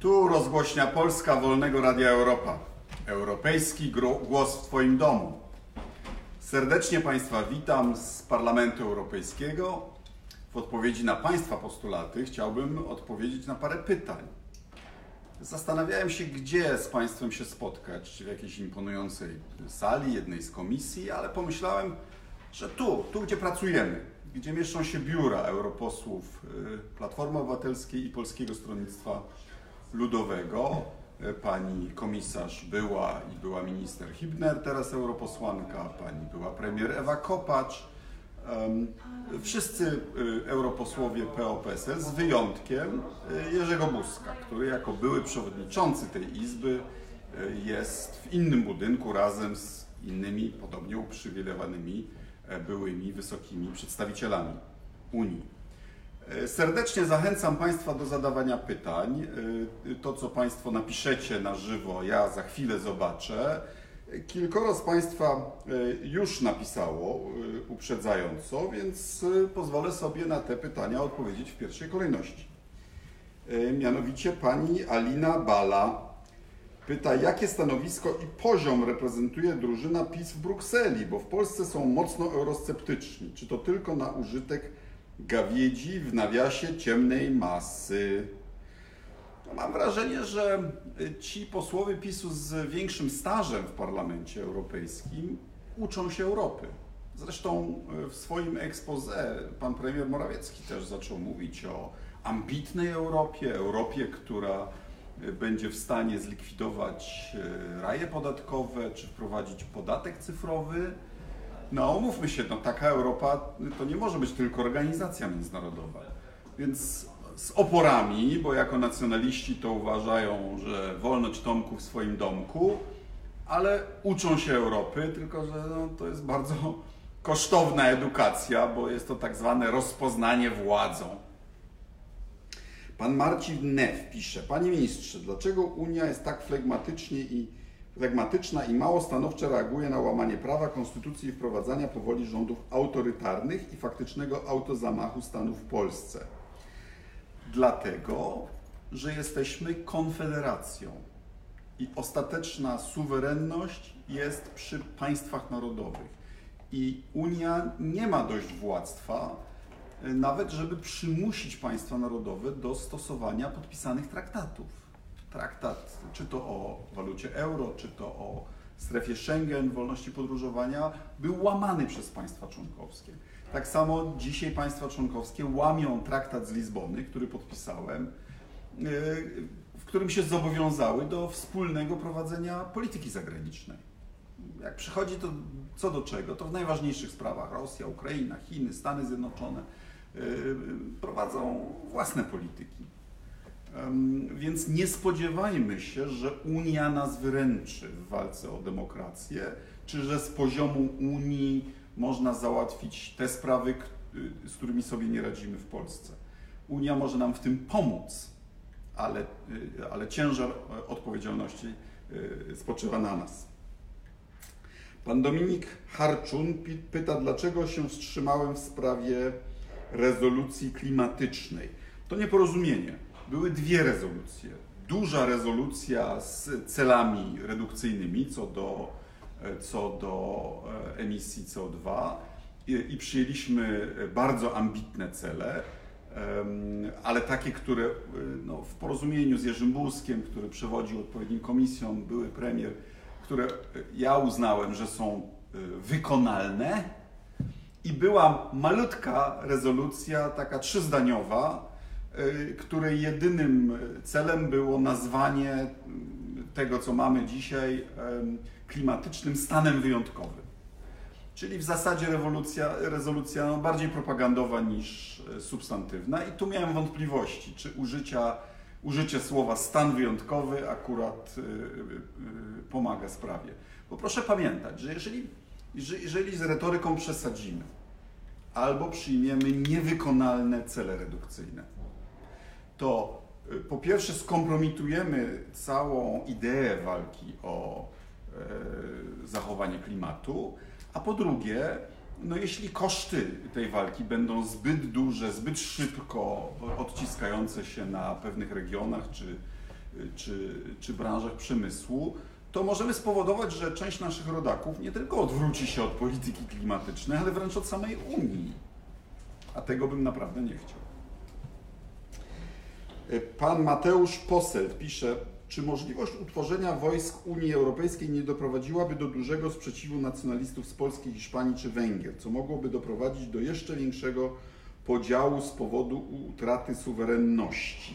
Tu rozgłośnia Polska Wolnego Radia Europa. Europejski głos w Twoim domu. Serdecznie Państwa witam z Parlamentu Europejskiego. W odpowiedzi na Państwa postulaty chciałbym odpowiedzieć na parę pytań. Zastanawiałem się, gdzie z Państwem się spotkać, czy w jakiejś imponującej sali, jednej z komisji, ale pomyślałem, że tu, tu gdzie pracujemy, gdzie mieszczą się biura europosłów y, Platformy Obywatelskiej i Polskiego Stronnictwa. Y, Pani komisarz była i była minister Hibner, teraz europosłanka, pani była premier Ewa Kopacz. Wszyscy y, europosłowie PO-PSL z wyjątkiem y, Jerzego Buzka, który jako były przewodniczący tej izby jest w innym budynku razem z innymi podobnie uprzywilejowanymi e, byłymi wysokimi przedstawicielami Unii. E, Serdecznie zachęcam Państwa do zadawania pytań. E, To, co Państwo napiszecie na żywo, ja za chwilę zobaczę. Kilkoro z Państwa e, już napisało uprzedzająco, więc pozwolę sobie na te pytania odpowiedzieć w pierwszej kolejności. Mianowicie pani Alina Bala pyta, jakie stanowisko i poziom reprezentuje drużyna PiS w Brukseli, bo w Polsce są mocno eurosceptyczni. Czy to tylko na użytek gawiedzi w nawiasie ciemnej masy? No, mam wrażenie, że y, ci posłowie PiSu z większym stażem w Parlamencie Europejskim uczą się Europy. Zresztą y, w swoim expose pan premier Morawiecki też zaczął mówić o ambitnej Europie, Europie, która y, będzie w stanie zlikwidować raje podatkowe czy wprowadzić podatek cyfrowy. No, umówmy się, no, taka Europa to nie może być tylko organizacja międzynarodowa. Więc z oporami, bo jako nacjonaliści to uważają, że wolność Tomku w swoim domku, ale uczą się Europy, tylko że no, to jest bardzo kosztowna edukacja, bo jest to tak zwane rozpoznanie władzą. Pan Marcin Neff pisze, Panie Ministrze, dlaczego Unia jest tak flegmatycznie i flegmatyczna i mało stanowczo reaguje na łamanie prawa, konstytucji i wprowadzania powoli rządów autorytarnych i faktycznego autozamachu stanu w Polsce? Dlatego, że jesteśmy konfederacją i ostateczna suwerenność jest przy państwach narodowych. I Unia nie ma dość władztwa, y, nawet żeby przymusić państwa narodowe do stosowania podpisanych traktatów. Traktat, czy to o walucie euro, czy to o strefie Schengen, wolności podróżowania, był łamany przez państwa członkowskie. Tak samo dzisiaj państwa członkowskie łamią traktat z Lizbony, który podpisałem, y, w którym się zobowiązały do wspólnego prowadzenia polityki zagranicznej. Jak przychodzi to co do czego, to w najważniejszych sprawach Rosja, Ukraina, Chiny, Stany Zjednoczone y, prowadzą własne polityki. Więc nie spodziewajmy się, że Unia nas wyręczy w walce o demokrację, czy że z poziomu Unii można załatwić te sprawy, y, z którymi sobie nie radzimy w Polsce. Unia może nam w tym pomóc, ale, y, ale ciężar e, odpowiedzialności y, spoczywa na nas. Pan Dominik Harczun pyta, dlaczego się wstrzymałem w sprawie rezolucji klimatycznej. To nieporozumienie. Były dwie rezolucje. Duża rezolucja z celami redukcyjnymi co do, e, co do e, emisji CO2 i, i przyjęliśmy bardzo ambitne cele, ale takie, które e, no, w porozumieniu z Jerzym Buzkiem, który przewodził odpowiednim komisjom, były premier, które ja uznałem, że są wykonalne i była malutka rezolucja, taka trzyzdaniowa, y, której jedynym celem było nazwanie tego, co mamy dzisiaj, klimatycznym stanem wyjątkowym. Czyli w zasadzie rewolucja, rezolucja no, bardziej propagandowa niż e, substantywna i tu miałem wątpliwości, czy użycia, użycie słowa stan wyjątkowy akurat y, y, pomaga sprawie. Bo proszę pamiętać, że jeżeli- jeżeli z retoryką przesadzimy albo przyjmiemy niewykonalne cele redukcyjne, to y, po pierwsze skompromitujemy całą ideę walki o e, zachowanie klimatu, a po drugie, no jeśli koszty tej walki będą zbyt duże, zbyt szybko odciskające się na pewnych regionach czy, czy, czy branżach przemysłu, to możemy spowodować, że część naszych rodaków nie tylko odwróci się od polityki klimatycznej, ale wręcz od samej Unii. A tego bym naprawdę nie chciał. Pan Mateusz Poselt pisze, czy możliwość utworzenia wojsk Unii Europejskiej nie doprowadziłaby do dużego sprzeciwu nacjonalistów z Polski, Hiszpanii czy Węgier, co mogłoby doprowadzić do jeszcze większego podziału z powodu utraty suwerenności?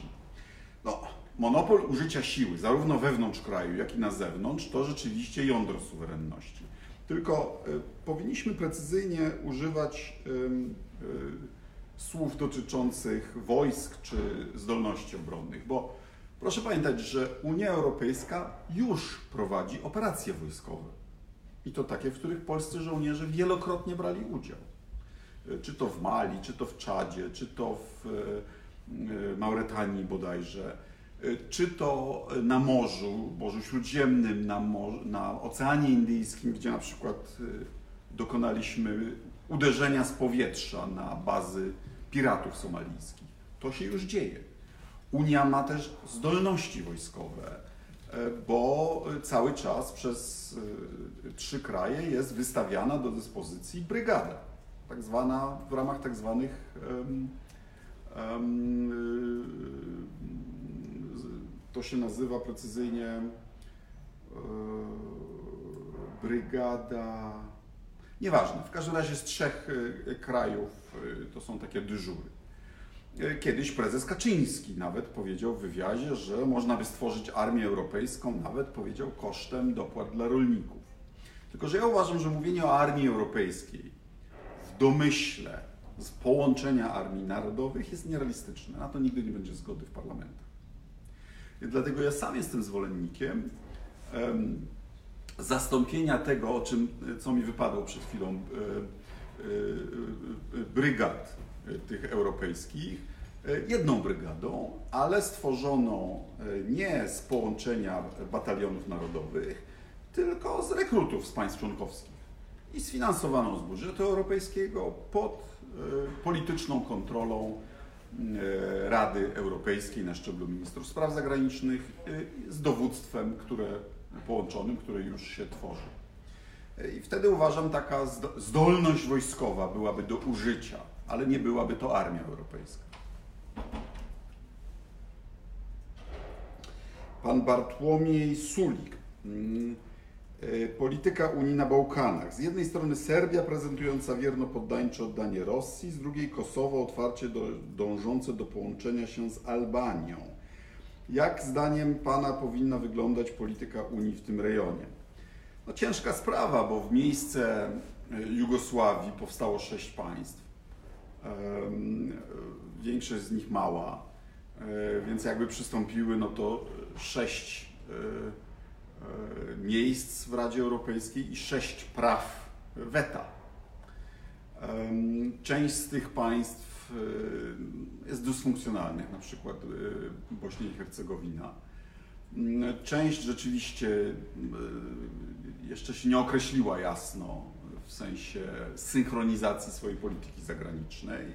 No, monopol użycia siły, zarówno wewnątrz kraju, jak i na zewnątrz, to rzeczywiście jądro suwerenności. Tylko y, powinniśmy precyzyjnie używać y, y, słów dotyczących wojsk czy zdolności obronnych, bo proszę pamiętać, że Unia Europejska już prowadzi operacje wojskowe. I to takie, w których polscy żołnierze wielokrotnie brali udział. Czy to w Mali, czy to w Czadzie, czy to w Mauretanii bodajże czy to na morzu, Morzu Śródziemnym, na, morzu, na Oceanie Indyjskim, gdzie na przykład y, dokonaliśmy uderzenia z powietrza na bazy piratów somalijskich. To się już dzieje. Unia ma też zdolności wojskowe, y, bo cały czas przez trzy kraje jest wystawiana do dyspozycji brygada, tak zwana w ramach tak zwanych um, to się nazywa precyzyjnie e, brygada. Nieważne, w każdym razie z trzech e, krajów e, to są takie dyżury. Kiedyś prezes Kaczyński nawet powiedział w wywiadzie, że można by stworzyć armię europejską, nawet powiedział kosztem dopłat dla rolników. Tylko, że ja uważam, że mówienie o armii europejskiej w domyśle z połączenia armii narodowych jest nierealistyczne. Na to nigdy nie będzie zgody w parlamentach. Dlatego ja sam jestem zwolennikiem um, zastąpienia tego, o czym, co mi wypadło przed chwilą, e, e, e, brygad tych europejskich, jedną brygadą, ale stworzoną nie z połączenia batalionów narodowych, tylko z rekrutów z państw członkowskich i sfinansowaną z budżetu europejskiego pod polityczną kontrolą Rady Europejskiej na szczeblu ministrów spraw zagranicznych z dowództwem, które połączonym, które już się tworzy. I wtedy uważam, taka zdolność wojskowa byłaby do użycia, ale nie byłaby to armia europejska. Pan Bartłomiej Sulik. Mm, E, polityka Unii na Bałkanach. Z jednej strony Serbia prezentująca wierno poddańcze oddanie Rosji, z drugiej Kosowo otwarcie do, dążące do połączenia się z Albanią. Jak zdaniem Pana powinna wyglądać polityka Unii w tym rejonie? No ciężka sprawa, bo w miejsce e, Jugosławii powstało sześć państw. Większość z nich mała, e, więc jakby przystąpiły, no to sześć E, miejsc w Radzie Europejskiej i sześć praw weta. Część z tych państw e, jest dysfunkcjonalnych, na przykład e, Bośnia i Hercegowina. Mm, część rzeczywiście jeszcze się nie określiła jasno w sensie synchronizacji swojej polityki zagranicznej.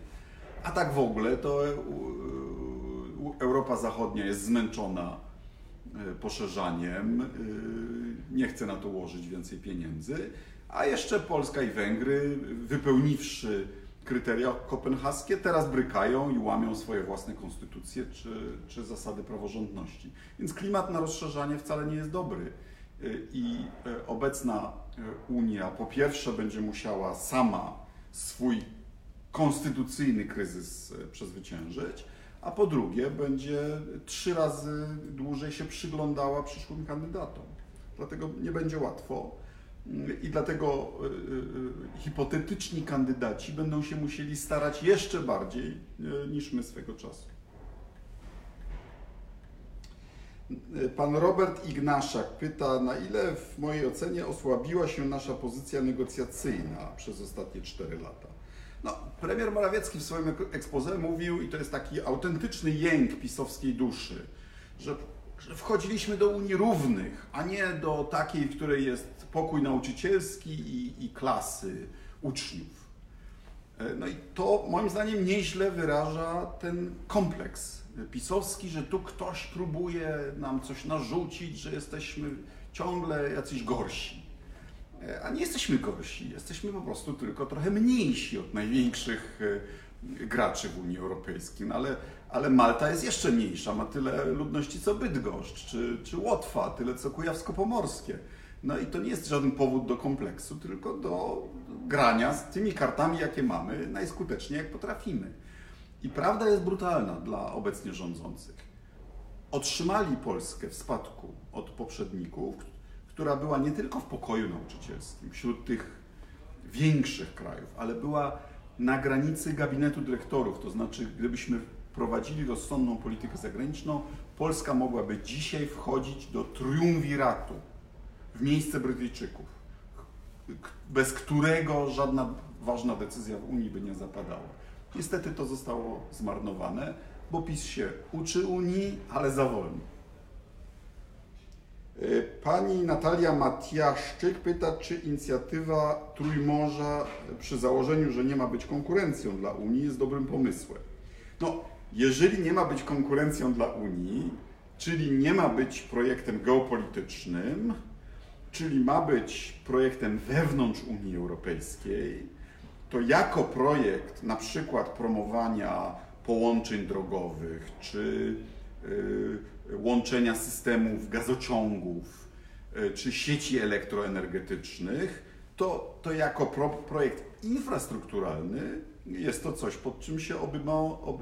A tak w ogóle to Europa Zachodnia jest zmęczona E, poszerzaniem, e, nie chce na to łożyć więcej pieniędzy, a jeszcze Polska i Węgry, wypełniwszy kryteria kopenhaskie, teraz brykają i łamią swoje własne konstytucje czy, czy zasady praworządności. Więc klimat na rozszerzanie wcale nie jest dobry. E, I obecna Unia po pierwsze będzie musiała sama swój konstytucyjny kryzys przezwyciężyć, a po drugie będzie trzy razy dłużej się przyglądała przyszłym kandydatom. Dlatego nie będzie łatwo i dlatego y, y, y, hipotetyczni kandydaci będą się musieli starać jeszcze bardziej niż my swego czasu. Pan Robert Ignaszak pyta, na ile w mojej ocenie osłabiła się nasza pozycja negocjacyjna przez ostatnie 4 lata. No, premier Morawiecki w swoim ekspoze mówił, i to jest taki autentyczny jęk pisowskiej duszy, że, że wchodziliśmy do Unii równych, a nie do takiej, w której jest pokój nauczycielski i, i klasy uczniów. E, no i to moim zdaniem nieźle wyraża ten kompleks pisowski, że tu ktoś próbuje nam coś narzucić, że jesteśmy ciągle jacyś gorsi. E, a nie jesteśmy gorsi, jesteśmy po prostu tylko trochę mniejsi od największych e, graczy w Unii Europejskiej. No ale, ale Malta jest jeszcze mniejsza, ma tyle ludności co Bydgoszcz czy, czy Łotwa, tyle co Kujawsko-Pomorskie. No i to nie jest żaden powód do kompleksu, tylko do grania z tymi kartami, jakie mamy, najskuteczniej jak potrafimy. I prawda jest brutalna dla obecnie rządzących. Otrzymali Polskę w spadku od poprzedników, która była nie tylko w pokoju nauczycielskim, wśród tych większych krajów, ale była na granicy gabinetu dyrektorów. To znaczy, gdybyśmy prowadzili rozsądną politykę zagraniczną, Polska mogłaby dzisiaj wchodzić do triumviratu w miejsce Brytyjczyków, bez którego żadna ważna decyzja w Unii by nie zapadała. Niestety to zostało zmarnowane, bo PiS się uczy Unii, ale za wolno. E, pani Natalia Matiaszczyk pyta, czy inicjatywa Trójmorza przy założeniu, że nie ma być konkurencją dla Unii, jest dobrym pomysłem. No, jeżeli nie ma być konkurencją dla Unii, czyli nie ma być projektem geopolitycznym, czyli ma być projektem wewnątrz Unii Europejskiej, to jako projekt na przykład promowania połączeń drogowych czy y, łączenia systemów gazociągów y, czy sieci elektroenergetycznych, to, to jako pro, projekt infrastrukturalny jest to coś, pod czym się obiema,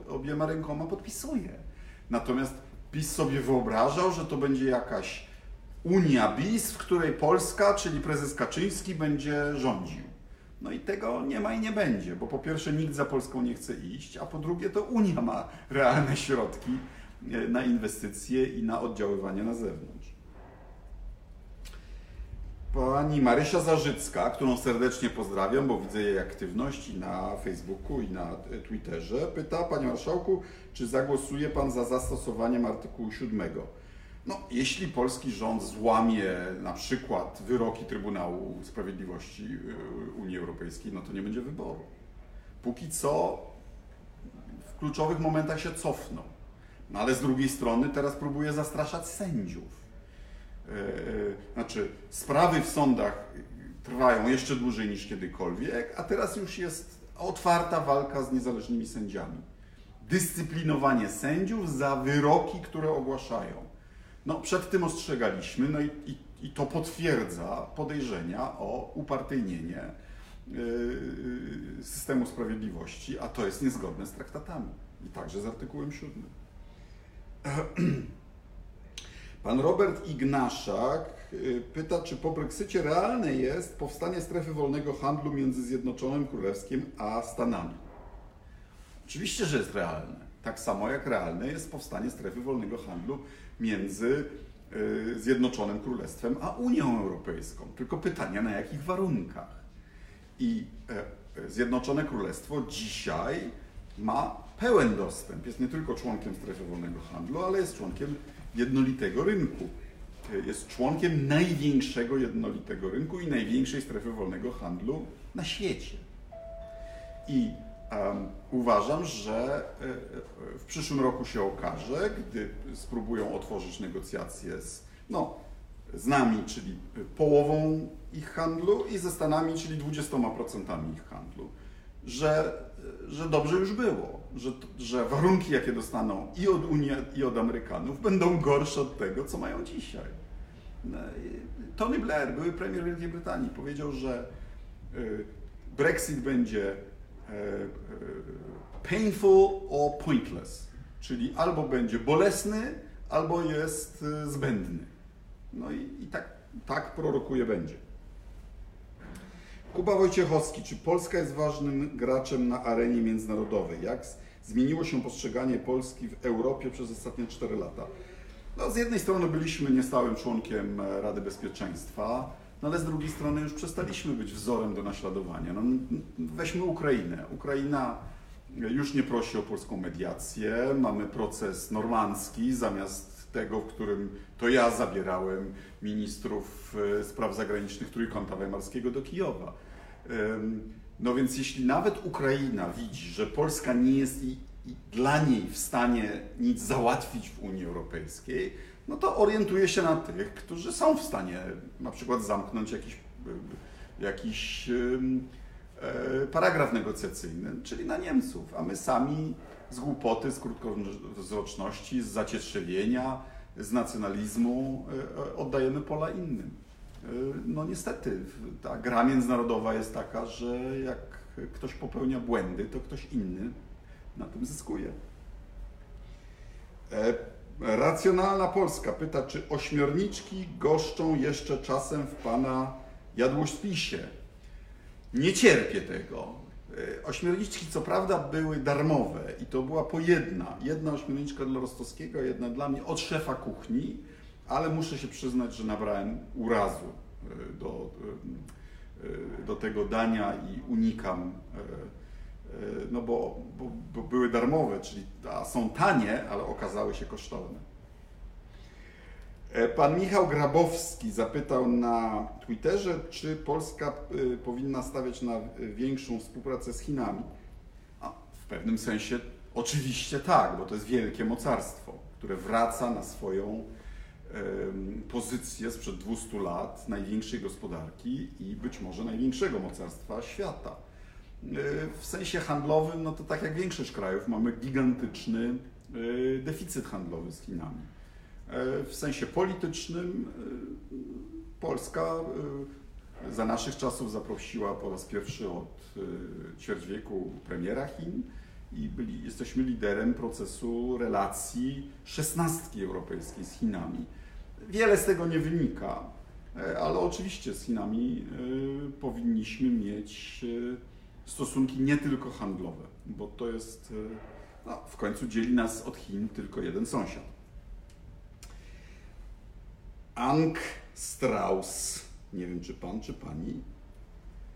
obiema rękoma podpisuje. Natomiast PiS sobie wyobrażał, że to będzie jakaś Unia BIS, w której Polska, czyli prezes Kaczyński, będzie rządził. No i tego nie ma i nie będzie, bo po pierwsze nikt za Polską nie chce iść, a po drugie to Unia ma realne środki e, na inwestycje i na oddziaływanie na zewnątrz. Pani Marysia Zarzycka, którą serdecznie pozdrawiam, bo widzę jej aktywność i na Facebooku i na e, Twitterze, pyta, Panie Marszałku, czy zagłosuje Pan za zastosowaniem artykułu 7? No, jeśli polski rząd złamie na przykład wyroki Trybunału Sprawiedliwości y, Unii Europejskiej, no to nie będzie wyboru. Póki co w kluczowych momentach się cofną. No ale z drugiej strony teraz próbuje zastraszać sędziów. Y, y, znaczy, sprawy w sądach trwają jeszcze dłużej niż kiedykolwiek, a teraz już jest otwarta walka z niezależnymi sędziami. Dyscyplinowanie sędziów za wyroki, które ogłaszają. No, przed tym ostrzegaliśmy, no i, i, i to potwierdza podejrzenia o upartyjnienie yy, systemu sprawiedliwości, a to jest niezgodne z traktatami i także z artykułem 7. Pan Robert Ignaszak yy, pyta, czy po Brexicie realne jest powstanie strefy wolnego handlu między Zjednoczonym Królewskim a Stanami. Oczywiście, że jest realne. Tak samo jak realne jest powstanie strefy wolnego handlu między y, Zjednoczonym Królestwem a Unią Europejską. Tylko pytanie, na jakich warunkach? I e, e, Zjednoczone Królestwo dzisiaj ma pełen dostęp. Jest nie tylko członkiem strefy wolnego handlu, ale jest członkiem jednolitego rynku. E, jest członkiem największego jednolitego rynku i największej strefy wolnego handlu na świecie. I Um, uważam, że e, e, w przyszłym roku się okaże, gdy spróbują otworzyć negocjacje z, no, z nami, czyli połową ich handlu, i ze Stanami, czyli 20% ich handlu, że, że dobrze już było, że, że warunki, jakie dostaną i od Unii, i od Amerykanów, będą gorsze od tego, co mają dzisiaj. No Tony Blair, były premier Wielkiej Brytanii, powiedział, że e, Brexit będzie E, e, painful or pointless, czyli albo będzie bolesny, albo jest e, zbędny. No i, i tak, tak prorokuje będzie. Kuba Wojciechowski, czy Polska jest ważnym graczem na arenie międzynarodowej? Jak zmieniło się postrzeganie Polski w Europie przez ostatnie 4 lata? No, z jednej strony byliśmy niestałym członkiem Rady Bezpieczeństwa, no ale z drugiej strony już przestaliśmy być wzorem do naśladowania. No, weźmy Ukrainę. Ukraina już nie prosi o polską mediację. Mamy proces normandzki zamiast tego, w którym to ja zabierałem ministrów e, spraw zagranicznych Trójkąta Weimarskiego do Kijowa. No więc jeśli nawet Ukraina widzi, że Polska nie jest i, i dla niej w stanie nic załatwić w Unii Europejskiej, no to orientuje się na tych, którzy są w stanie na przykład zamknąć jakiś, jakiś e, paragraf negocjacyjny, czyli na Niemców, a my sami z głupoty, z krótkowzroczności, z zacietrzewienia, z nacjonalizmu e, oddajemy pola innym. E, no niestety, ta gra międzynarodowa jest taka, że jak ktoś popełnia błędy, to ktoś inny na tym zyskuje. Racjonalna Polska pyta, czy ośmiorniczki goszczą jeszcze czasem w Pana jadłospisie? Nie cierpię tego. E, ośmiorniczki co prawda były darmowe i to była po jedna. Jedna ośmiorniczka dla Rostowskiego, jedna dla mnie od szefa kuchni, ale muszę się przyznać, że nabrałem urazu e, do, e, do tego dania i unikam, no bo, bo, bo były darmowe, czyli a są tanie, ale okazały się kosztowne. E, pan Michał Grabowski zapytał na Twitterze, czy Polska e, powinna stawiać na większą współpracę z Chinami. A w pewnym sensie oczywiście tak, bo to jest wielkie mocarstwo, które wraca na swoją pozycję sprzed 200 lat największej gospodarki i być może największego mocarstwa świata. E, w sensie handlowym, no to tak jak większość krajów, mamy gigantyczny deficyt handlowy z Chinami. E, w sensie politycznym e, Polska e, za naszych czasów zaprosiła po raz pierwszy od ćwierć wieku premiera Chin i byli, jesteśmy liderem procesu relacji szesnastki europejskiej z Chinami. Wiele z tego nie wynika, ale oczywiście z Chinami powinniśmy mieć stosunki nie tylko handlowe, bo to jest, no, w końcu dzieli nas od Chin tylko jeden sąsiad. Ank Strauss, nie wiem czy pan, czy pani,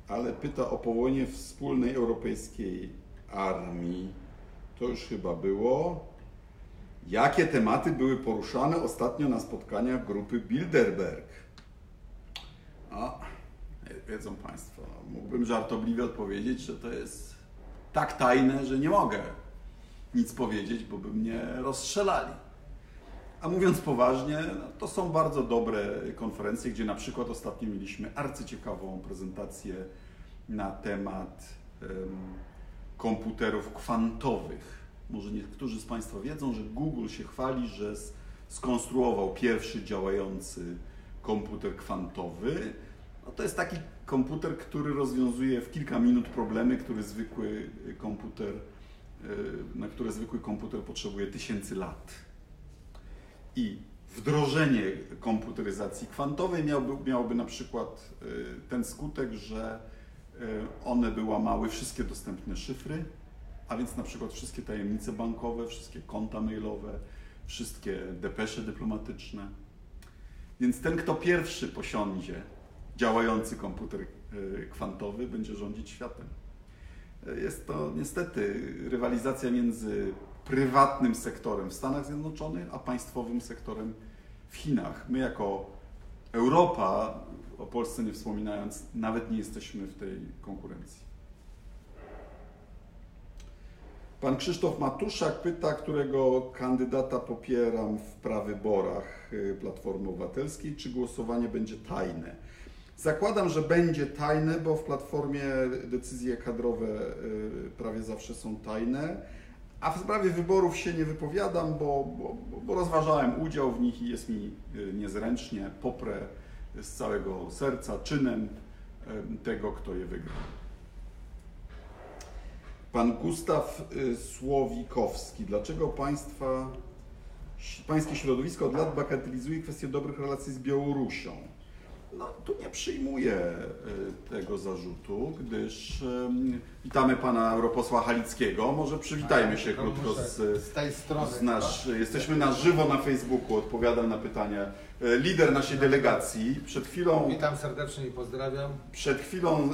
ale pyta o powołanie wspólnej europejskiej armii. To już chyba było. Jakie tematy były poruszane ostatnio na spotkaniach grupy Bilderberg? A, wiedzą Państwo, mógłbym żartobliwie odpowiedzieć, że to jest tak tajne, że nie mogę nic powiedzieć, bo by mnie rozstrzelali. A mówiąc poważnie, no, to są bardzo dobre konferencje, gdzie na przykład ostatnio mieliśmy arcyciekawą prezentację na temat um, komputerów kwantowych. Może niektórzy z Państwa wiedzą, że Google się chwali, że skonstruował pierwszy działający komputer kwantowy. No to jest taki komputer, który rozwiązuje w kilka minut problemy, który zwykły komputer, e, na które zwykły komputer potrzebuje tysięcy lat i wdrożenie komputeryzacji kwantowej miałby, miałoby na przykład y, ten skutek, że y, one by łamały wszystkie dostępne szyfry, a więc na przykład wszystkie tajemnice bankowe, wszystkie konta mailowe, wszystkie depesze dyplomatyczne. Więc ten, kto pierwszy posiądzie działający komputer y, kwantowy, będzie rządzić światem. Jest to niestety rywalizacja między prywatnym sektorem w Stanach Zjednoczonych, a państwowym sektorem w Chinach. My jako Europa, o Polsce nie wspominając, nawet nie jesteśmy w tej konkurencji. Pan Krzysztof Matuszak pyta, którego kandydata popieram w prawyborach y, Platformy Obywatelskiej, czy głosowanie będzie tajne. Zakładam, że będzie tajne, bo w Platformie decyzje kadrowe y, prawie zawsze są tajne. A w sprawie wyborów się nie wypowiadam, bo, bo, bo rozważałem udział w nich i jest mi y, niezręcznie. Poprę z całego serca czynem tego, kto je wygra. Pan Gustaw y, Słowikowski. Dlaczego państwa, pańskie środowisko od lat bagatelizuje kwestię dobrych relacji z Białorusią? No, tu nie przyjmuję y, tego zarzutu, gdyż um, witamy pana europosła Halickiego. Może przywitajmy się krótko z, z tej strony. Z nasz, jesteśmy na żywo na Facebooku, odpowiadam na pytania. E, lider naszej delegacji przed chwilą. Witam serdecznie i pozdrawiam. Przed chwilą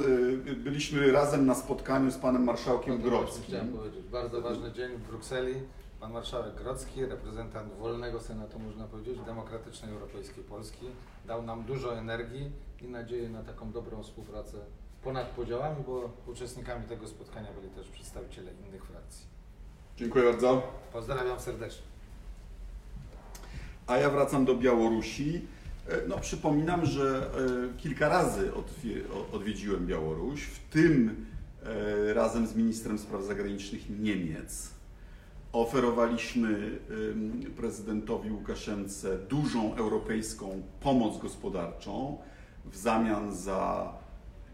y, byliśmy razem na spotkaniu z panem marszałkiem Grodzkim. Chciałem powiedzieć, bardzo ważny dzień w Brukseli. Pan marszałek Grodzki, reprezentant wolnego senatu, można powiedzieć, demokratycznej europejskiej Polski, dał nam dużo energii i nadzieję na taką dobrą współpracę ponad podziałami, bo uczestnikami tego spotkania byli też przedstawiciele innych frakcji. Dziękuję bardzo. Pozdrawiam serdecznie. A ja wracam do Białorusi. E, No, przypominam, że e, kilka razy odwiedziłem Białoruś, w tym e, razem z ministrem spraw zagranicznych Niemiec. Oferowaliśmy prezydentowi Łukaszence dużą europejską pomoc gospodarczą w zamian za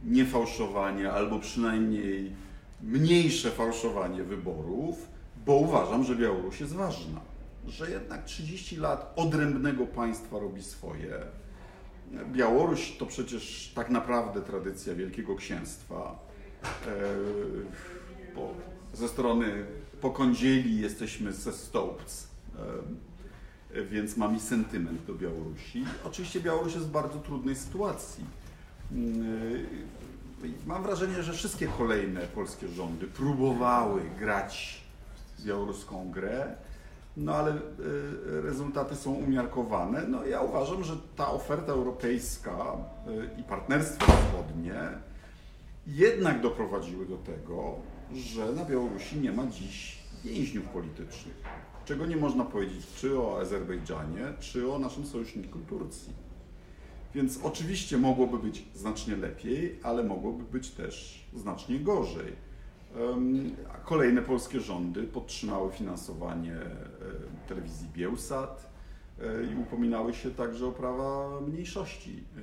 niefałszowanie albo przynajmniej mniejsze fałszowanie wyborów, bo uważam, że Białoruś jest ważna. Że jednak 30 lat odrębnego państwa robi swoje. Białoruś to przecież tak naprawdę tradycja Wielkiego Księstwa. E, bo ze strony pokądzieli jesteśmy ze Stołpc, e, więc mamy sentyment do Białorusi. Oczywiście Białoruś jest w bardzo trudnej sytuacji. Yy, Mam wrażenie, że wszystkie kolejne polskie rządy próbowały grać białoruską grę, no ale yy, rezultaty są umiarkowane. No ja uważam, że ta oferta europejska yy, i partnerstwo wschodnie jednak doprowadziły do tego, że na Białorusi nie ma dziś więźniów politycznych. Czego nie można powiedzieć czy o Azerbejdżanie, czy o naszym sojuszniku Turcji. Więc oczywiście mogłoby być znacznie lepiej, ale mogłoby być też znacznie gorzej. Kolejne polskie rządy podtrzymały finansowanie e, telewizji Bielsat e, i upominały się także o prawa mniejszości e,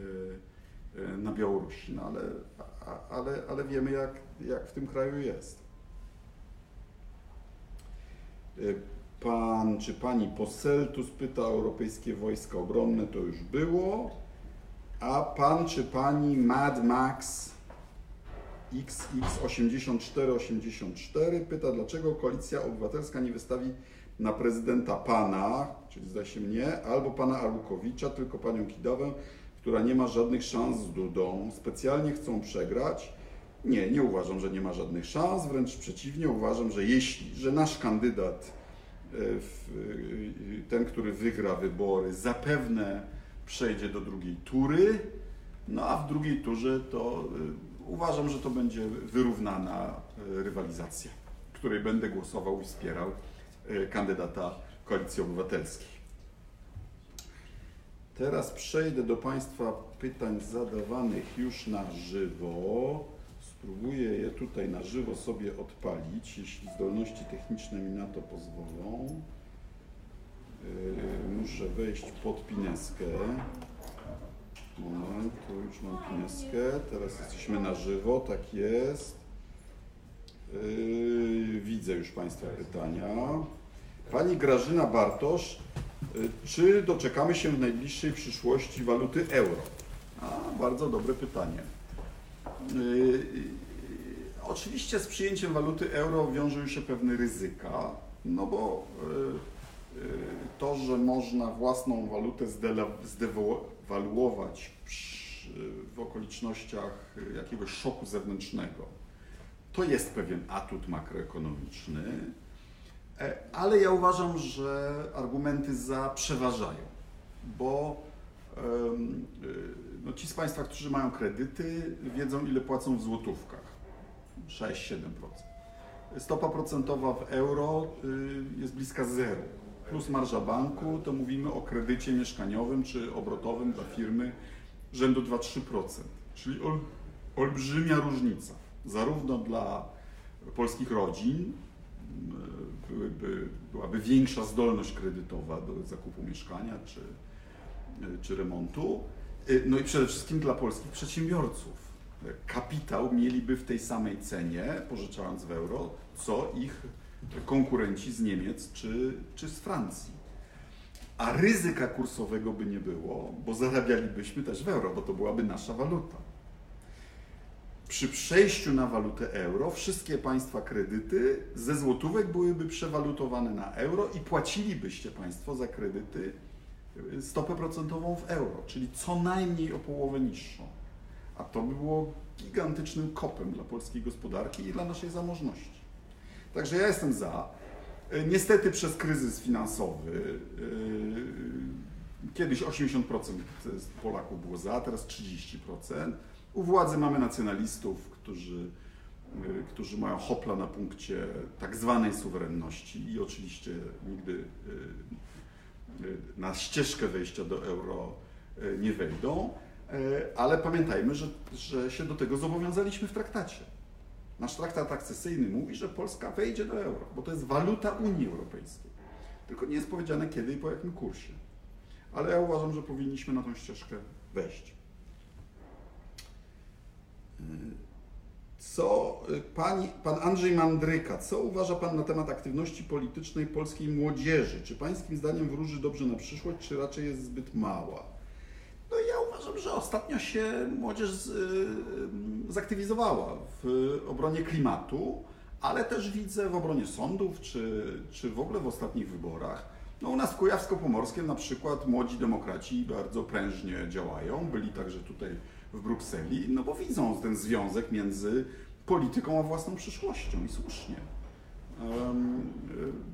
na Białorusi. No ale, ale, ale wiemy, jak, jak w tym kraju jest. E, Pan czy pani Poseltus pyta o europejskie wojska obronne, to już było. A pan czy pani Mad Max XX8484 pyta, dlaczego koalicja obywatelska nie wystawi na prezydenta pana, czyli zdaje się mnie, albo pana Arłukowicza, tylko panią Kidawę, która nie ma żadnych szans z Dudą. Specjalnie chcą przegrać. Nie, nie uważam, że nie ma żadnych szans, wręcz przeciwnie, uważam, że jeśli, że nasz kandydat, e, e, ten, który wygra wybory, zapewne przejdzie do drugiej tury, no a w drugiej turze to y, uważam, że to będzie wyrównana rywalizacja, której będę głosował i wspierał kandydata Koalicji Obywatelskiej. Teraz przejdę do Państwa pytań zadawanych już na żywo. Spróbuję je tutaj na żywo sobie odpalić, jeśli zdolności techniczne mi na to pozwolą. Yy, Muszę wejść pod pineskę. Moment, tu już mam pineskę. Teraz jesteśmy na żywo, tak jest. Yy, widzę już Państwa pytania. Pani Grażyna Bartosz, yy, czy doczekamy się w najbliższej przyszłości waluty euro? A, bardzo dobre pytanie. Yy, yy, Oczywiście z przyjęciem waluty euro wiążą się pewne ryzyka, no bo to, że można własną walutę zdewaluować w okolicznościach jakiegoś szoku zewnętrznego, to jest pewien atut makroekonomiczny, ale ja uważam, że argumenty za przeważają, bo y, no ci z Państwa, którzy mają kredyty, wiedzą ile płacą w złotówkach. 6-7%. Stopa procentowa w euro y, jest bliska zeru. Plus marża banku, to mówimy o kredycie mieszkaniowym czy obrotowym dla firmy rzędu 2-3%. Czyli ol, olbrzymia różnica. Zarówno dla polskich rodzin byłyby, byłaby większa zdolność kredytowa do zakupu mieszkania czy, czy remontu, no i przede wszystkim dla polskich przedsiębiorców kapitał mieliby w tej samej cenie, pożyczając w euro, co ich konkurenci z Niemiec czy, czy z Francji. A ryzyka kursowego by nie było, bo zarabialibyśmy też w euro, bo to byłaby nasza waluta. Przy przejściu na walutę euro wszystkie Państwa kredyty ze złotówek byłyby przewalutowane na euro i płacilibyście Państwo za kredyty y, stopę procentową w euro, czyli co najmniej o połowę niższą. A to by było gigantycznym kopem dla polskiej gospodarki i dla naszej zamożności. Także ja jestem za. Y, Niestety przez kryzys finansowy y, kiedyś 80% z Polaków było za, teraz 30%. U władzy mamy nacjonalistów, którzy, y, którzy mają hopla na punkcie tak zwanej suwerenności i oczywiście nigdy y, y, na ścieżkę wejścia do euro nie wejdą, Y, ale pamiętajmy, że, że się do tego zobowiązaliśmy w traktacie. Nasz traktat akcesyjny mówi, że Polska wejdzie do euro, bo to jest waluta Unii Europejskiej. Tylko nie jest powiedziane kiedy i po jakim kursie. Ale ja uważam, że powinniśmy na tą ścieżkę wejść. Co y, pani, pan Andrzej Mandryka, co uważa pan na temat aktywności politycznej polskiej młodzieży? Czy pańskim zdaniem wróży dobrze na przyszłość, czy raczej jest zbyt mała? No ja uważam, że ostatnio się młodzież z, y, zaktywizowała w obronie klimatu, ale też widzę w obronie sądów, czy, czy w ogóle w ostatnich wyborach. No u nas w Kujawsko-Pomorskiem na przykład młodzi demokraci bardzo prężnie działają, byli także tutaj w Brukseli, no bo widzą ten związek między polityką a własną przyszłością i słusznie.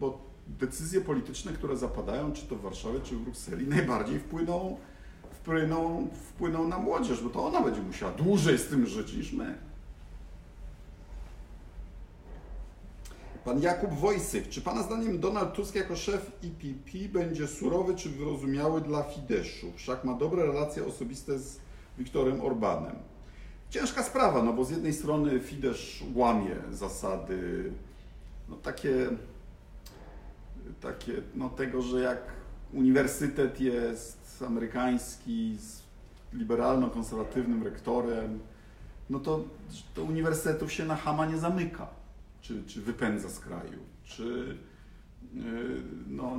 Bo decyzje polityczne, które zapadają, czy to w Warszawie, czy w Brukseli, najbardziej wpłyną wpłyną, wpłyną na młodzież, bo to ona będzie musiała dłużej z tym żyć niż my. Pan Jakub Wojsyk, czy Pana zdaniem Donald Tusk jako szef IPP będzie surowy czy wyrozumiały dla Fideszu? Wszak ma dobre relacje osobiste z Viktorem Orbanem. Ciężka sprawa, no bo z jednej strony Fidesz łamie zasady, no takie, takie no tego, że jak uniwersytet jest amerykański z liberalno-konserwatywnym rektorem, no to, to uniwersytetów się na Hama nie zamyka, czy, czy wypędza z kraju, czy no,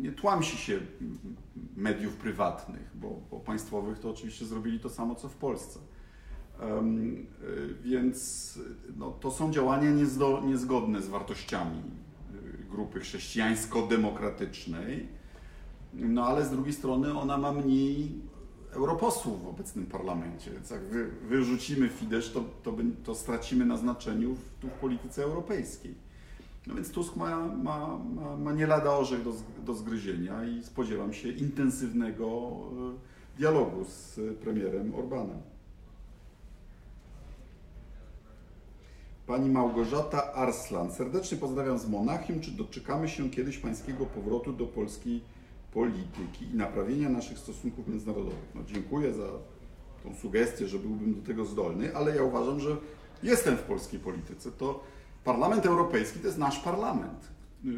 nie tłamsi się mediów prywatnych, bo, bo państwowych to oczywiście zrobili to samo co w Polsce. Yy, więc no, to są działania niezdo, niezgodne z wartościami yy, grupy chrześcijańsko-demokratycznej. No ale z drugiej strony ona ma mniej europosłów w obecnym parlamencie, więc jak wy, wyrzucimy Fidesz, to, to, to stracimy na znaczeniu w, tu w polityce europejskiej. No więc Tusk ma, ma, ma, ma nie lada orzech do, do zgryzienia i spodziewam się intensywnego e, dialogu z premierem Orbanem. Pani Małgorzata Arslan. Serdecznie pozdrawiam z Monachium. Czy doczekamy się kiedyś pańskiego powrotu do polskiej polityki i naprawienia naszych stosunków międzynarodowych? No, dziękuję za tą sugestię, że byłbym do tego zdolny, ale ja uważam, że jestem w polskiej polityce. To Parlament Europejski to jest nasz parlament, y,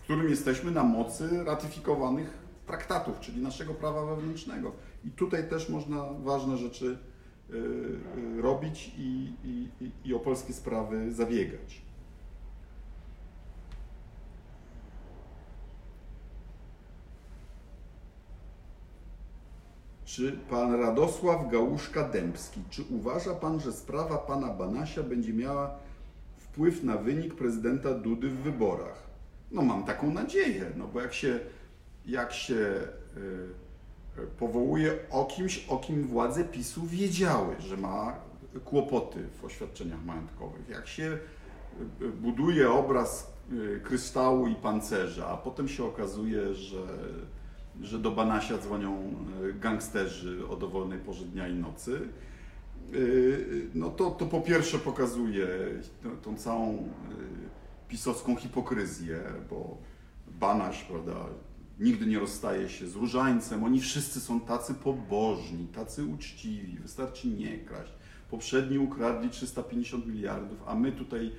w którym jesteśmy na mocy ratyfikowanych traktatów, czyli naszego prawa wewnętrznego. I tutaj też można ważne rzeczy y, y, robić i, i, i- i o polskie sprawy zabiegać. Czy pan Radosław Gałuszka-Dębski, czy uważa pan, że sprawa pana Banasia będzie miała wpływ na wynik prezydenta Dudy w wyborach? No mam taką nadzieję, no bo jak się, jak się y, y, powołuje o kimś, o kim władze PiSu wiedziały, że ma kłopoty w oświadczeniach majątkowych, jak się y, buduje obraz kryształu i pancerza, a potem się okazuje, że że do Banasia dzwonią e, gangsterzy o dowolnej porze dnia i nocy, e, no to, to po pierwsze pokazuje tą, całą e, pisowską hipokryzję, bo Banaś, prawda, nigdy nie rozstaje się z różańcem, oni wszyscy są tacy pobożni, tacy uczciwi, wystarczy nie kraść. Poprzedni ukradli 350 miliardów, a my tutaj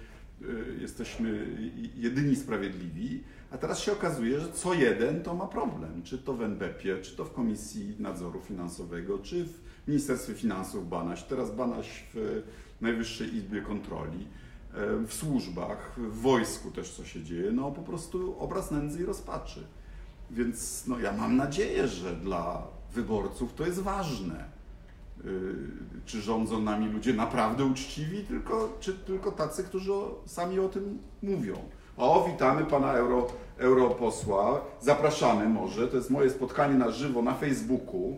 jesteśmy jedyni sprawiedliwi, a teraz się okazuje, że co jeden to ma problem, czy to w NBP-ie, czy to w Komisji Nadzoru Finansowego, czy w Ministerstwie Finansów Banaś, teraz Banaś w Najwyższej Izbie Kontroli, e, w służbach, w wojsku też co się dzieje, no po prostu obraz nędzy i rozpaczy. Więc no, ja mam nadzieję, że dla wyborców to jest ważne. Yy, Czy rządzą nami ludzie naprawdę uczciwi, tylko, czy tylko tacy, którzy o, sami o tym mówią. O, witamy pana euro, europosła, zapraszamy może, to jest moje spotkanie na żywo na Facebooku.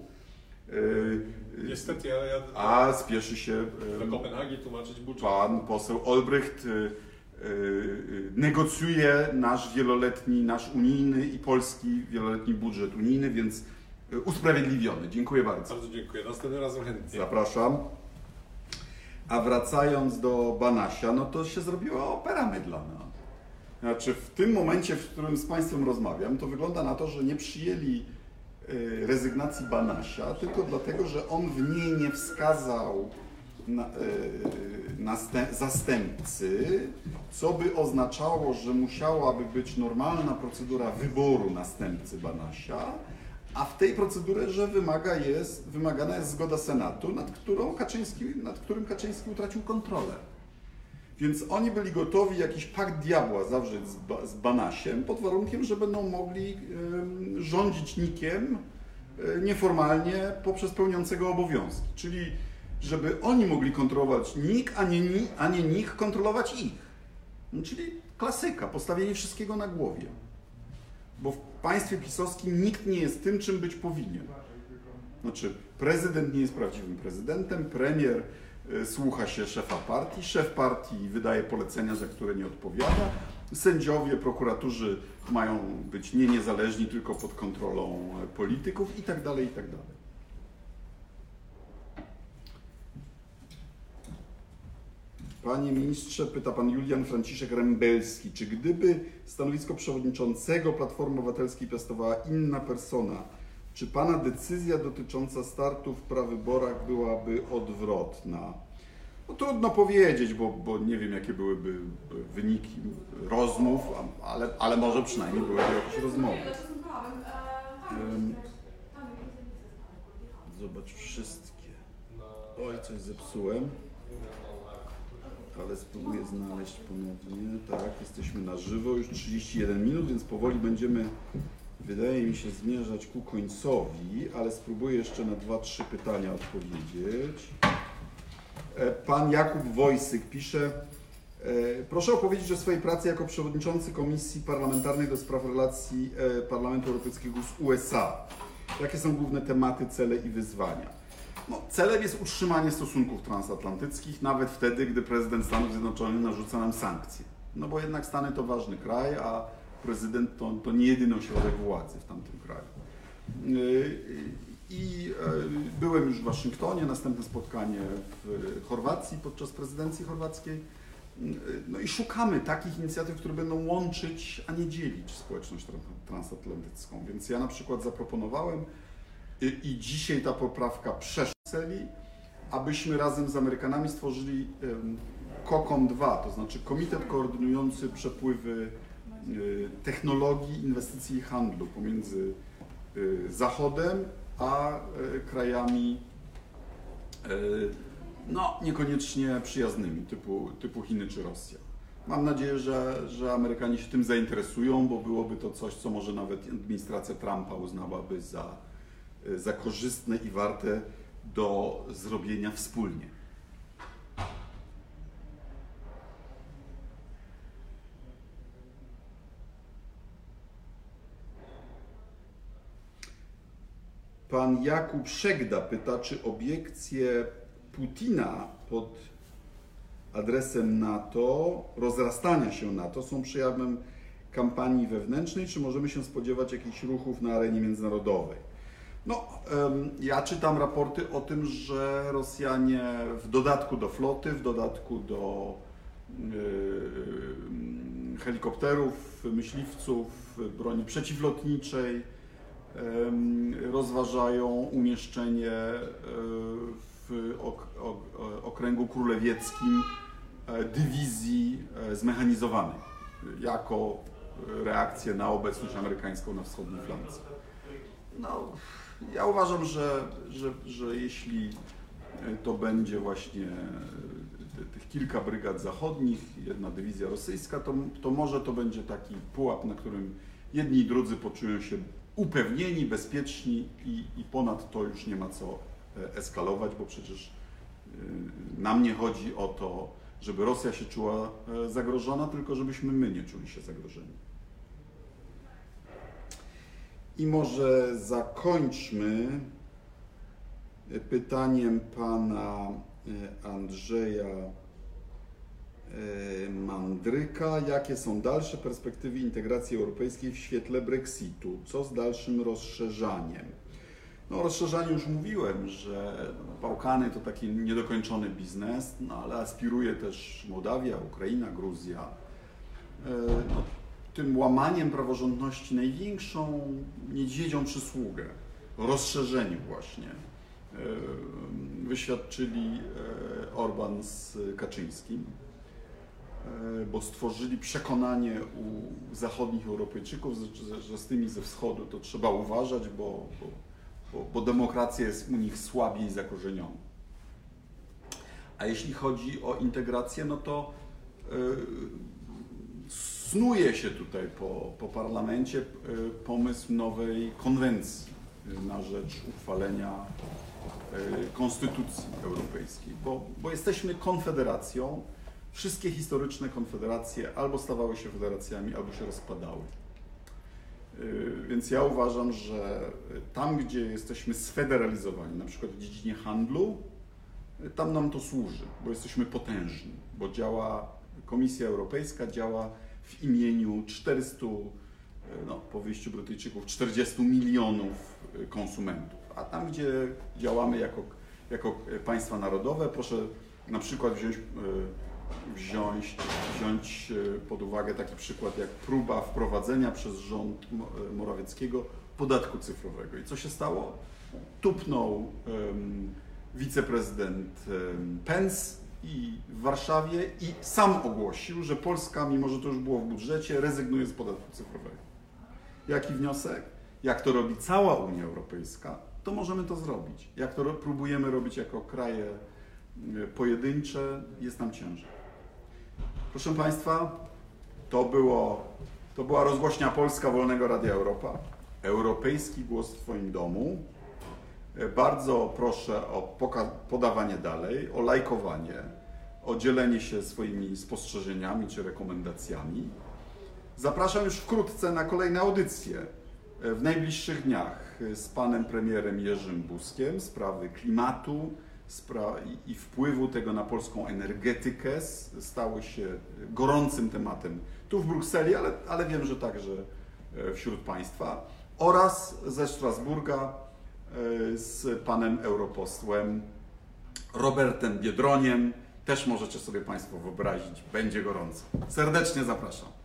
Yy, Niestety, ale ja A spieszy się do Kopenhagi tłumaczyć budżet. pan poseł Olbrycht y, y, y, negocjuje nasz wieloletni, nasz unijny i polski wieloletni budżet unijny, więc y, usprawiedliwiony. Dziękuję bardzo. Bardzo dziękuję. Następnym razem chętnie. Zapraszam. A wracając do Banasia, no to się zrobiła opera mydlana. Znaczy w tym momencie, w którym z Państwem rozmawiam, to wygląda na to, że nie przyjęli y, rezygnacji Banasia, tylko dlatego, że on w niej nie wskazał na, y, zastępcy, co by oznaczało, że musiałaby być normalna procedura wyboru następcy Banasia, a w tej procedurze wymaga jest, wymagana jest zgoda Senatu, nad, którą Kaczyński, nad którym Kaczyński utracił kontrolę. Więc oni byli gotowi jakiś pakt diabła zawrzeć z, ba, z Banasiem pod warunkiem, że będą mogli em, rządzić nikiem e, nieformalnie poprzez pełniącego obowiązki. Czyli żeby oni mogli kontrolować NIK, a nie, ni- a nie kontrolować ich. No, czyli klasyka, postawienie wszystkiego na głowie. Bo w państwie pisowskim nikt nie jest tym, czym być powinien. Znaczy, prezydent nie jest prawdziwym prezydentem, premier y, słucha się szefa partii, szef partii wydaje polecenia, za które nie odpowiada, sędziowie, prokuratorzy mają być nie niezależni, tylko pod kontrolą polityków i tak dalej, i tak dalej. Panie ministrze, pyta pan Julian Franciszek Rembelski, czy gdyby stanowisko przewodniczącego Platformy Obywatelskiej piastowała inna persona, czy pana decyzja dotycząca startu w prawyborach byłaby odwrotna? No, trudno powiedzieć, bo, bo nie wiem, jakie byłyby wyniki rozmów, ale, ale może przynajmniej byłyby jakieś rozmowy. Zobacz wszystkie. Oj, coś zepsułem. Ale spróbuję znaleźć ponownie. Tak, jesteśmy na żywo, już 31 minut, więc powoli będziemy, wydaje mi się, zmierzać ku końcowi, ale spróbuję jeszcze na 2-3 pytania odpowiedzieć. E, Pan Jakub Wojsyk pisze, e, proszę opowiedzieć o swojej pracy jako przewodniczący Komisji Parlamentarnej do spraw relacji e, Parlamentu Europejskiego z USA. Jakie są główne tematy, cele i wyzwania? No, celem jest utrzymanie stosunków transatlantyckich, nawet wtedy, gdy prezydent Stanów Zjednoczonych narzuca nam sankcje. No bo jednak Stany to ważny kraj, a prezydent to, to nie jedyny ośrodek władzy w tamtym kraju. Yy, I yy, byłem już w Waszyngtonie, następne spotkanie w Chorwacji podczas prezydencji chorwackiej. Yy, No i szukamy takich inicjatyw, które będą łączyć, a nie dzielić społeczność tran- transatlantycką. Więc ja na przykład zaproponowałem, i, I dzisiaj ta poprawka przeszła abyśmy razem z Amerykanami stworzyli COCOM 2, to znaczy Komitet Koordynujący Przepływy y, Technologii, Inwestycji i Handlu pomiędzy y, Zachodem a y, krajami y, no, niekoniecznie przyjaznymi, typu, typu Chiny czy Rosja. Mam nadzieję, że, że Amerykanie się tym zainteresują, bo byłoby to coś, co może nawet administracja Trumpa uznałaby za, za korzystne i warte do zrobienia wspólnie. Pan Jakub Szegda pyta, czy obiekcje Putina pod adresem NATO, rozrastania się NATO są przejawem kampanii wewnętrznej, czy możemy się spodziewać jakichś ruchów na arenie międzynarodowej? No, ja czytam raporty o tym, że Rosjanie w dodatku do floty, w dodatku do helikopterów, myśliwców, broni przeciwlotniczej rozważają umieszczenie e, w ok, ok, okręgu królewieckim e, dywizji e, zmechanizowanej jako reakcję na obecność amerykańską na wschodniej flance. No, ja uważam, że, że, że jeśli to będzie właśnie te- tych kilka brygad zachodnich, jedna dywizja rosyjska, to, to może to będzie taki pułap, na którym jedni i drudzy poczują się upewnieni, bezpieczni i, i ponad to już nie ma co e, eskalować, bo przecież e, nam nie chodzi o to, żeby Rosja się czuła e, zagrożona, tylko żebyśmy my nie czuli się zagrożeni. I może zakończmy pytaniem pana e, Andrzeja e, Mandryka. Jakie są dalsze perspektywy integracji europejskiej w świetle Brexitu? Co z dalszym rozszerzaniem? No o rozszerzaniu już mówiłem, że Bałkany to taki niedokończony biznes, no ale aspiruje też Mołdawia, Ukraina, Gruzja. E, No, tym łamaniem praworządności największą niedźwiedzią przysługę, rozszerzeniu właśnie, e, wyświadczyli e, Orban z Kaczyńskim, e, bo stworzyli przekonanie u zachodnich Europejczyków, że, z tymi ze wschodu to trzeba uważać, bo, bo, bo, demokracja jest u nich słabiej zakorzeniona. A jeśli chodzi o integrację, no to snuje się tutaj po, po parlamencie yy, pomysł nowej konwencji na rzecz uchwalenia yy, Konstytucji Europejskiej, bo, bo jesteśmy konfederacją. Wszystkie historyczne konfederacje albo stawały się federacjami, albo się rozpadały. Yy, Więc ja uważam, że tam, gdzie jesteśmy sfederalizowani, na przykład w dziedzinie handlu, tam nam to służy, bo jesteśmy potężni, bo działa Komisja Europejska, działa w imieniu 400, yy, no, po wyjściu Brytyjczyków, 40 milionów yy, konsumentów. A tam, gdzie działamy jako, jako państwa narodowe, proszę na przykład wziąć, wziąć, wziąć pod uwagę taki przykład jak próba wprowadzenia przez rząd Mo- Morawieckiego podatku cyfrowego. I co się stało? Tupnął em, wiceprezydent em, Pence i w Warszawie i sam ogłosił, że Polska, mimo że to już było w budżecie, rezygnuje z podatku cyfrowego. Jaki wniosek? Jak to robi cała Unia Europejska, to możemy to zrobić. Jak to próbujemy robić jako kraje y, pojedyncze, jest nam ciężej. Proszę Państwa, to, było, to była rozgłośnia Polska Wolnego Radia Europa. Europejski głos w Twoim domu. E, Bardzo proszę o podawanie dalej, o lajkowanie, o dzielenie się swoimi spostrzeżeniami czy rekomendacjami. Zapraszam już wkrótce na kolejne audycje. E, W najbliższych dniach e, z panem premierem Jerzym Buzkiem sprawy klimatu spra- i- wpływu tego na polską energetykę s- stały się gorącym tematem tu w Brukseli, ale, ale wiem, że także e, wśród państwa oraz ze Strasburga z panem europosłem Robertem Biedroniem. Też możecie sobie Państwo wyobrazić, będzie gorąco. Serdecznie zapraszam.